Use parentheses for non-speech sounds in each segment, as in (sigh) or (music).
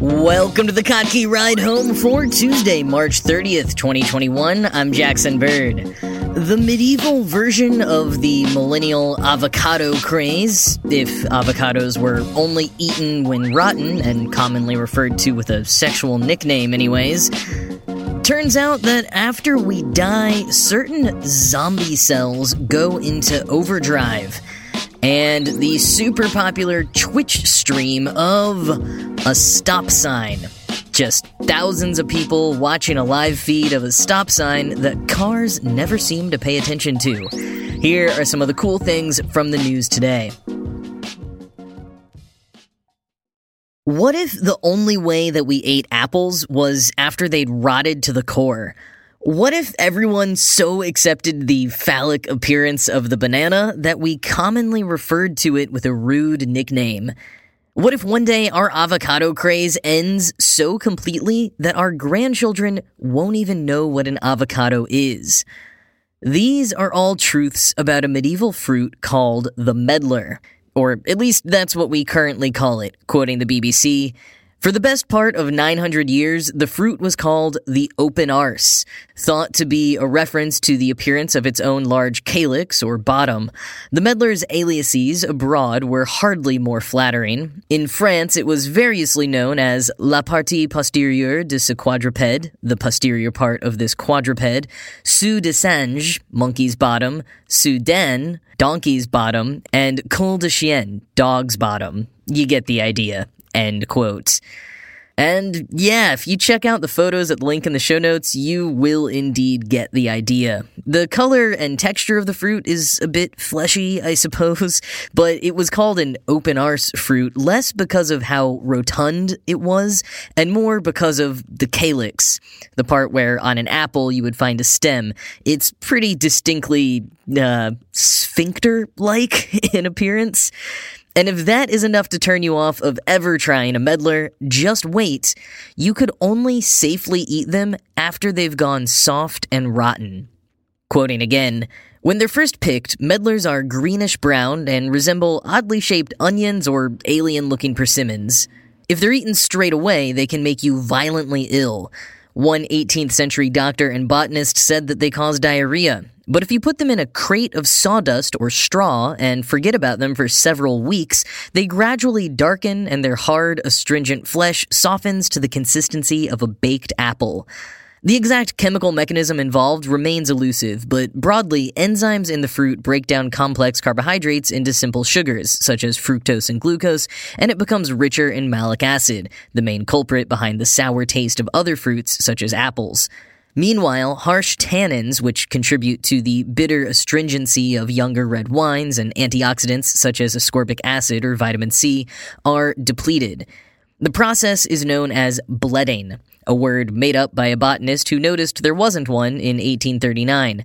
Welcome to the Kottke Ride Home for Tuesday, March 30th, 2021. I'm Jackson Bird. The medieval version of the millennial avocado craze, if avocados were only eaten when rotten and commonly referred to with a sexual nickname, anyways, turns out that after we die, certain zombie cells go into overdrive and the super popular Twitch stream of a stop sign. Just thousands of people watching a live feed of a stop sign that cars never seem to pay attention to. Here are some of the cool things from the news today. What if the only way that we ate apples was after they'd rotted to the core? What if everyone so accepted the phallic appearance of the banana that we commonly referred to it with a rude nickname? What if one day our avocado craze ends so completely that our grandchildren won't even know what an avocado is? These are all truths about a medieval fruit called the medlar, or at least that's what we currently call it, quoting the BBC. For the best part of 900 years, the fruit was called the open arse, thought to be a reference to the appearance of its own large calyx or bottom. The medlar's aliases abroad were hardly more flattering. In France, it was variously known as la partie postérieure de ce quadrupède, the posterior part of this quadruped, sou de singe, monkey's bottom, soudain, donkey's bottom, and cul de chien, dog's bottom. You get the idea. End quote. And yeah, if you check out the photos at the link in the show notes, you will indeed get the idea. The color and texture of the fruit is a bit fleshy, I suppose, (laughs) but it was called an open arse fruit less because of how rotund it was, and more because of the calyx, the part where on an apple you would find a stem. It's pretty distinctly uh, sphincter like (laughs) in appearance. And if that is enough to turn you off of ever trying a medlar, just wait. You could only safely eat them after they've gone soft and rotten. Quoting again, when they're first picked, medlars are greenish brown and resemble oddly shaped onions or alien looking persimmons. If they're eaten straight away, they can make you violently ill. One 18th century doctor and botanist said that they cause diarrhea, but if you put them in a crate of sawdust or straw and forget about them for several weeks, they gradually darken and their hard, astringent flesh softens to the consistency of a baked apple. The exact chemical mechanism involved remains elusive, but broadly, enzymes in the fruit break down complex carbohydrates into simple sugars, such as fructose and glucose, and it becomes richer in malic acid, the main culprit behind the sour taste of other fruits, such as apples. Meanwhile, harsh tannins, which contribute to the bitter astringency of younger red wines and antioxidants such as ascorbic acid or vitamin C, are depleted. The process is known as bletting, a word made up by a botanist who noticed there wasn't one in 1839.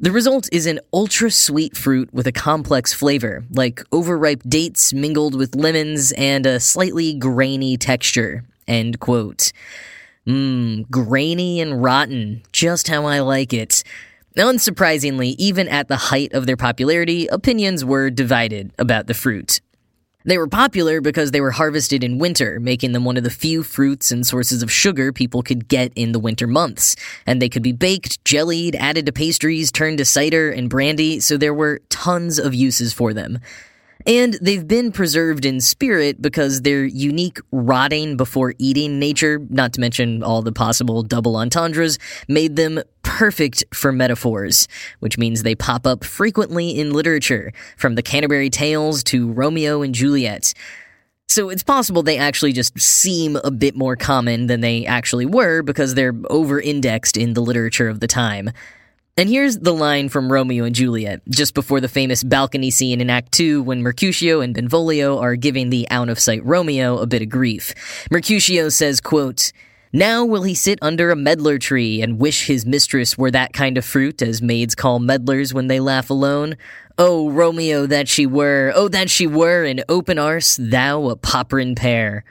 The result is an ultra sweet fruit with a complex flavor, like overripe dates mingled with lemons and a slightly grainy texture. End quote. Mmm, grainy and rotten, just how I like it. Unsurprisingly, even at the height of their popularity, opinions were divided about the fruit. They were popular because they were harvested in winter, making them one of the few fruits and sources of sugar people could get in the winter months. And they could be baked, jellied, added to pastries, turned to cider and brandy, so there were tons of uses for them. And they've been preserved in spirit because their unique rotting before eating nature, not to mention all the possible double entendres, made them perfect for metaphors, which means they pop up frequently in literature, from the Canterbury Tales to Romeo and Juliet. So it's possible they actually just seem a bit more common than they actually were because they're over indexed in the literature of the time. And here's the line from Romeo and Juliet, just before the famous balcony scene in Act 2 when Mercutio and Benvolio are giving the out of sight Romeo a bit of grief. Mercutio says, quote, now will he sit under a medlar tree and wish his mistress were that kind of fruit as maids call medlars when they laugh alone? Oh, Romeo, that she were, oh, that she were an open arse, thou a poprin pear.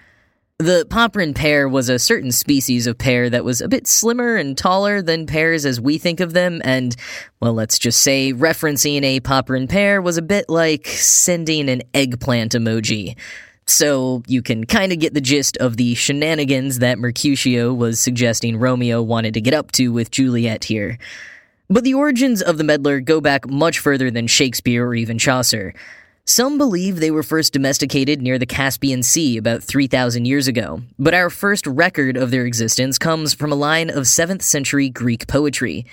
The poprin pear was a certain species of pear that was a bit slimmer and taller than pears as we think of them, and, well, let's just say referencing a poprin pear was a bit like sending an eggplant emoji. So you can kind of get the gist of the shenanigans that Mercutio was suggesting Romeo wanted to get up to with Juliet here. But the origins of the medlar go back much further than Shakespeare or even Chaucer. Some believe they were first domesticated near the Caspian Sea about 3,000 years ago, but our first record of their existence comes from a line of 7th century Greek poetry.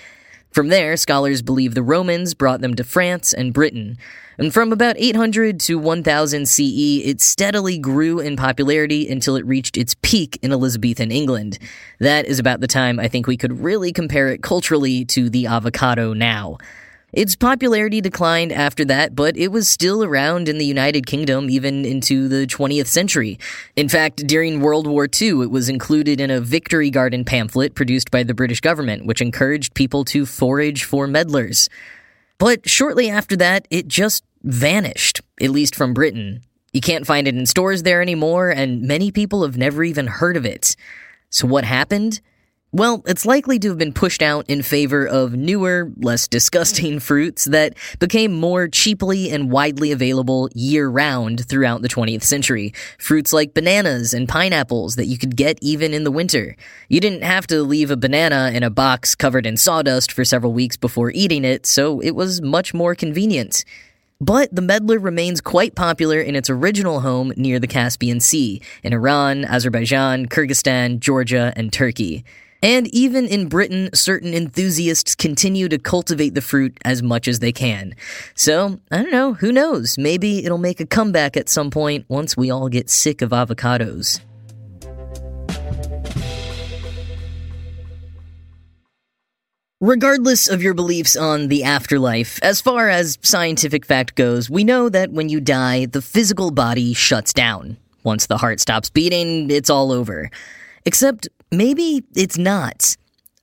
From there, scholars believe the Romans brought them to France and Britain, and from about 800 to 1000 CE, it steadily grew in popularity until it reached its peak in Elizabethan England. That is about the time I think we could really compare it culturally to the avocado now. Its popularity declined after that, but it was still around in the United Kingdom even into the 20th century. In fact, during World War II, it was included in a Victory Garden pamphlet produced by the British government, which encouraged people to forage for medlars. But shortly after that, it just vanished, at least from Britain. You can't find it in stores there anymore, and many people have never even heard of it. So what happened? Well, it's likely to have been pushed out in favor of newer, less disgusting (laughs) fruits that became more cheaply and widely available year round throughout the 20th century. Fruits like bananas and pineapples that you could get even in the winter. You didn't have to leave a banana in a box covered in sawdust for several weeks before eating it, so it was much more convenient. But the medlar remains quite popular in its original home near the Caspian Sea, in Iran, Azerbaijan, Kyrgyzstan, Georgia, and Turkey. And even in Britain, certain enthusiasts continue to cultivate the fruit as much as they can. So, I don't know, who knows? Maybe it'll make a comeback at some point once we all get sick of avocados. Regardless of your beliefs on the afterlife, as far as scientific fact goes, we know that when you die, the physical body shuts down. Once the heart stops beating, it's all over. Except maybe it's not.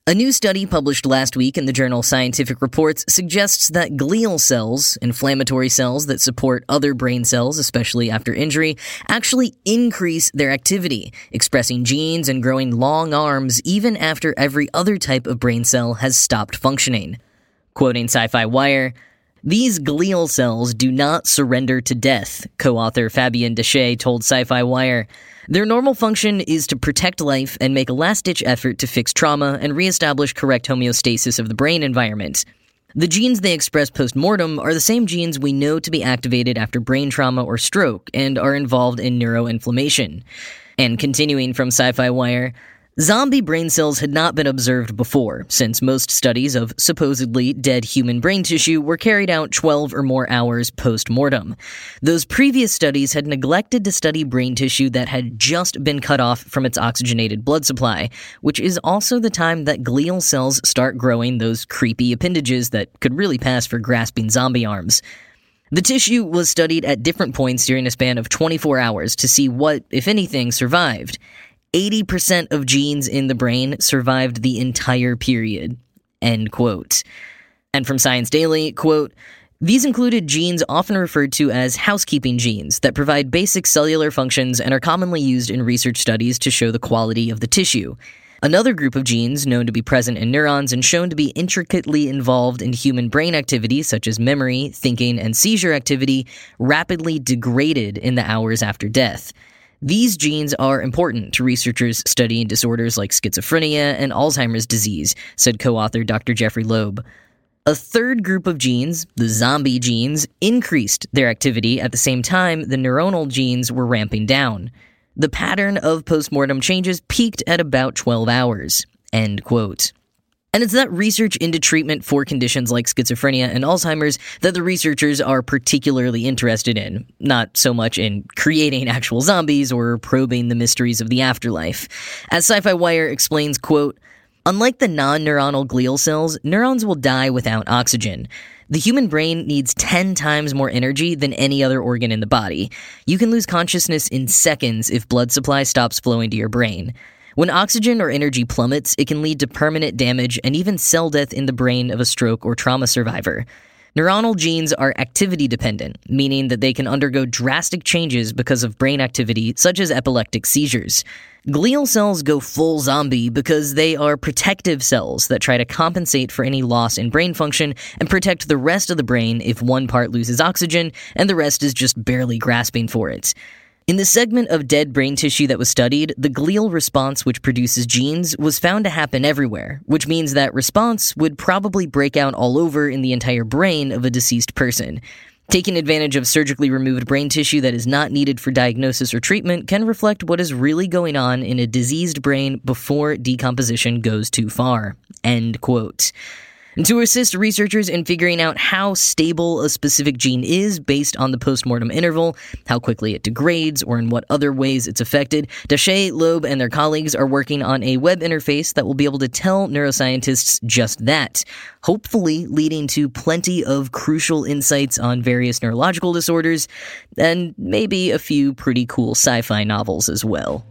A new study published last week in the journal Scientific Reports suggests that glial cells, inflammatory cells that support other brain cells, especially after injury, actually increase their activity, expressing genes and growing long arms even after every other type of brain cell has stopped functioning. Quoting Syfy Wire, these glial cells do not surrender to death, co author Fabien Dachet told Syfy Wire. Their normal function is to protect life and make a last ditch effort to fix trauma and reestablish correct homeostasis of the brain environment. The genes they express post mortem are the same genes we know to be activated after brain trauma or stroke and are involved in neuroinflammation. And continuing from Syfy Wire, Zombie brain cells had not been observed before, since most studies of supposedly dead human brain tissue were carried out 12 or more hours post mortem. Those previous studies had neglected to study brain tissue that had just been cut off from its oxygenated blood supply, which is also the time that glial cells start growing those creepy appendages that could really pass for grasping zombie arms. The tissue was studied at different points during a span of 24 hours to see what, if anything, survived. 80% of genes in the brain survived the entire period. End quote. And from Science Daily, quote, these included genes often referred to as housekeeping genes that provide basic cellular functions and are commonly used in research studies to show the quality of the tissue. Another group of genes known to be present in neurons and shown to be intricately involved in human brain activity such as memory, thinking, and seizure activity rapidly degraded in the hours after death. These genes are important to researchers studying disorders like schizophrenia and Alzheimer's disease, said co author Dr. Jeffrey Loeb. A third group of genes, the zombie genes, increased their activity at the same time the neuronal genes were ramping down. The pattern of postmortem changes peaked at about 12 hours. End quote. And it's that research into treatment for conditions like schizophrenia and Alzheimer's that the researchers are particularly interested in, not so much in creating (laughs) actual zombies or probing the mysteries of the afterlife. As Syfy Wire explains, quote, Unlike the non-neuronal glial cells, neurons will die without oxygen. The human brain needs 10 times more energy than any other organ in the body. You can lose consciousness in seconds if blood supply stops flowing to your brain. When oxygen or energy plummets, it can lead to permanent damage and even cell death in the brain of a stroke or trauma survivor. Neuronal genes are activity dependent, meaning that they can undergo drastic changes because of brain activity, such as epileptic seizures. Glial cells go full zombie because they are protective cells that try to compensate for any loss in brain function and protect the rest of the brain if one part loses oxygen and the rest is just barely grasping for it. In the segment of dead brain tissue that was studied, the glial response, which produces genes, was found to happen everywhere, which means that response would probably break out all over in the entire brain of a deceased person. Taking advantage of surgically removed brain tissue that is not needed for diagnosis or treatment can reflect what is really going on in a diseased brain before decomposition goes too far. End quote. And to assist researchers in figuring out how stable a specific gene is based on the postmortem interval, how quickly it degrades, or in what other ways it's affected, Dachet, Loeb, and their colleagues are working on a web interface that will be able to tell neuroscientists just that, hopefully leading to plenty of crucial insights on various neurological disorders, and maybe a few pretty cool sci fi novels as well.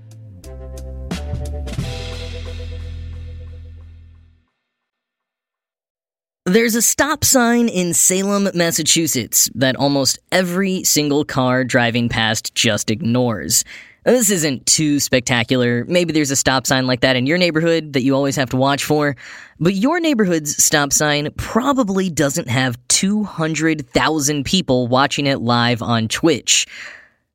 There's a stop sign in Salem, Massachusetts that almost every single car driving past just ignores. This isn't too spectacular. Maybe there's a stop sign like that in your neighborhood that you always have to watch for. But your neighborhood's stop sign probably doesn't have 200,000 people watching it live on Twitch.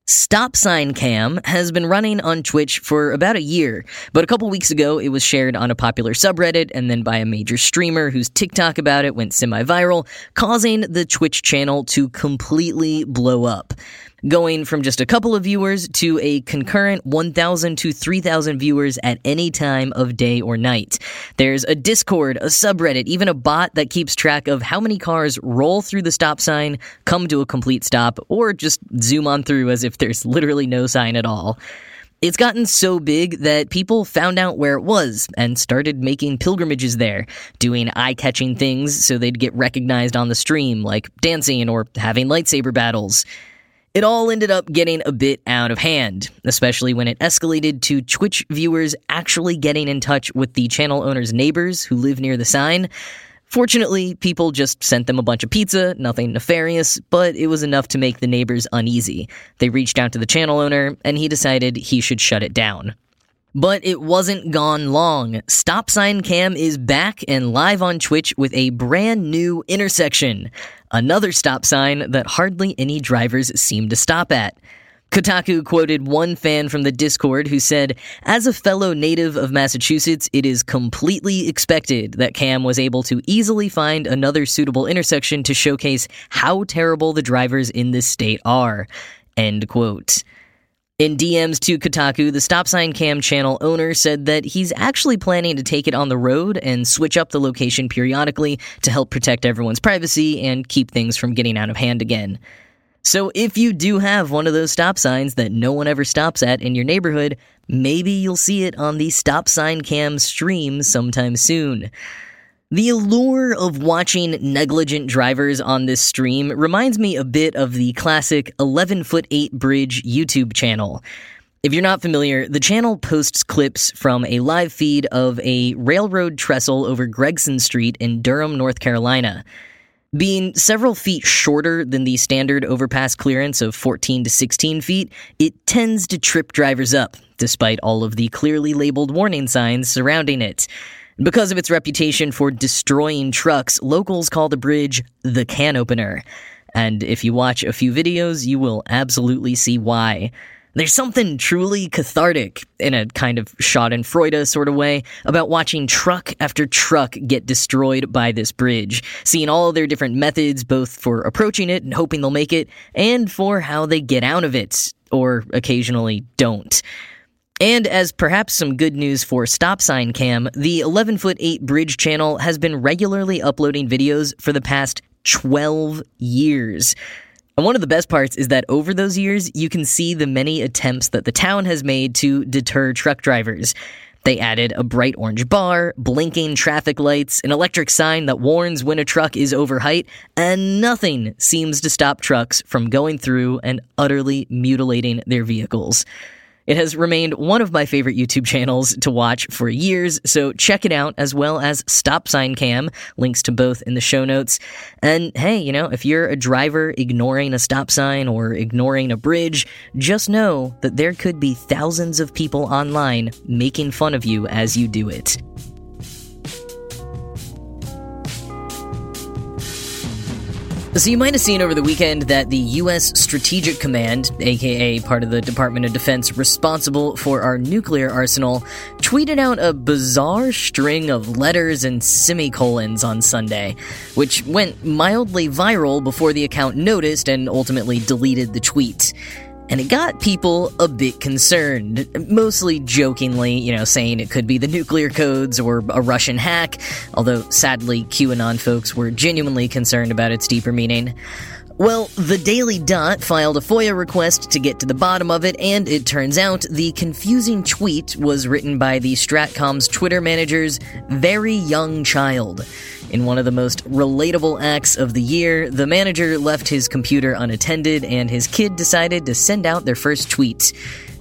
Stop Sign Cam has been running on Twitch for about a year, but a couple weeks ago it was shared on a popular subreddit and then by a major streamer whose TikTok about it went semi viral, causing the Twitch channel to completely blow up going from just a couple of viewers to a concurrent 1,000 to 3,000 viewers at any time of day or night. There's a Discord, a subreddit, even a bot that keeps track of how many cars roll through the stop sign, come to a complete stop, or just zoom on through as if there's literally no sign at all. It's gotten so big that people found out where it was and started making pilgrimages there, doing eye catching things so they'd get recognized on the stream, like dancing or having lightsaber battles. It all ended up getting a bit out of hand, especially when it escalated to Twitch viewers actually getting in touch with the channel owner's neighbors who live near the sign. Fortunately, people just sent them a bunch of pizza, nothing nefarious, but it was enough to make the neighbors uneasy. They reached out to the channel owner, and he decided he should shut it down. But it wasn't gone long. Stop Sign Cam is back and live on Twitch with a brand new intersection. Another stop sign that hardly any drivers seem to stop at. Kotaku quoted one fan from the Discord who said, As a fellow native of Massachusetts, it is completely expected that Cam was able to easily find another suitable intersection to showcase how terrible the drivers in this state are. End quote. In DMs to Kotaku, the Stop Sign Cam channel owner said that he's actually planning to take it on the road and switch up the location periodically to help protect everyone's privacy and keep things from getting out of hand again. So if you do have one of those stop signs that no one ever stops at in your neighborhood, maybe you'll see it on the Stop Sign Cam stream sometime soon. The allure of watching negligent drivers on this stream reminds me a bit of the classic 11 foot 8 bridge YouTube channel. If you're not familiar, the channel posts clips from a live feed of a railroad trestle over Gregson Street in Durham, North Carolina. Being several feet shorter than the standard overpass clearance of 14 to 16 feet, it tends to trip drivers up, despite all of the clearly labeled warning signs surrounding it. Because of its reputation for destroying trucks, locals call the bridge the can opener. And if you watch a few videos, you will absolutely see why. There's something truly cathartic, in a kind of Schadenfreude sort of way, about watching truck after truck get destroyed by this bridge, seeing all their different methods, both for approaching it and hoping they'll make it, and for how they get out of it, or occasionally don't. And as perhaps some good news for Stop Sign Cam, the 11 foot 8 bridge channel has been regularly uploading videos for the past 12 years. And one of the best parts is that over those years, you can see the many attempts that the town has made to deter truck drivers. They added a bright orange bar, blinking traffic lights, an electric sign that warns when a truck is over height, and nothing seems to stop trucks from going through and utterly mutilating their vehicles. It has remained one of my favorite YouTube channels to watch for years, so check it out as well as Stop Sign Cam, links to both in the show notes. And hey, you know, if you're a driver ignoring a stop sign or ignoring a bridge, just know that there could be thousands of people online making fun of you as you do it. So, you might have seen over the weekend that the U.S. Strategic Command, aka part of the Department of Defense responsible for our nuclear arsenal, tweeted out a bizarre string of letters and semicolons on Sunday, which went mildly viral before the account noticed and ultimately deleted the tweet and it got people a bit concerned, mostly jokingly, you know, saying it could be the nuclear codes or a Russian hack, although sadly, QAnon folks were genuinely concerned about its deeper meaning. Well, the Daily Dot filed a FOIA request to get to the bottom of it, and it turns out the confusing tweet was written by the Stratcom's Twitter manager's very young child. In one of the most relatable acts of the year, the manager left his computer unattended, and his kid decided to send out their first tweet.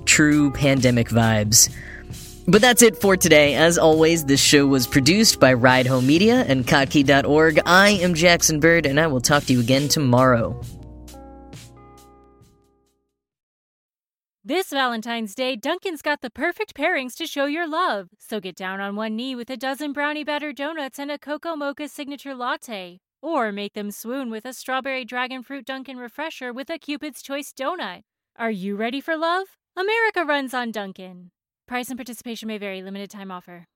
True pandemic vibes. But that's it for today. As always, this show was produced by Ride Home Media and Kottke.org. I am Jackson Bird, and I will talk to you again tomorrow. This Valentine's Day, Dunkin's got the perfect pairings to show your love. So get down on one knee with a dozen brownie batter donuts and a cocoa mocha signature latte. Or make them swoon with a strawberry dragon fruit Dunkin' refresher with a Cupid's Choice donut. Are you ready for love? America runs on Dunkin'. Price and participation may vary, limited time offer.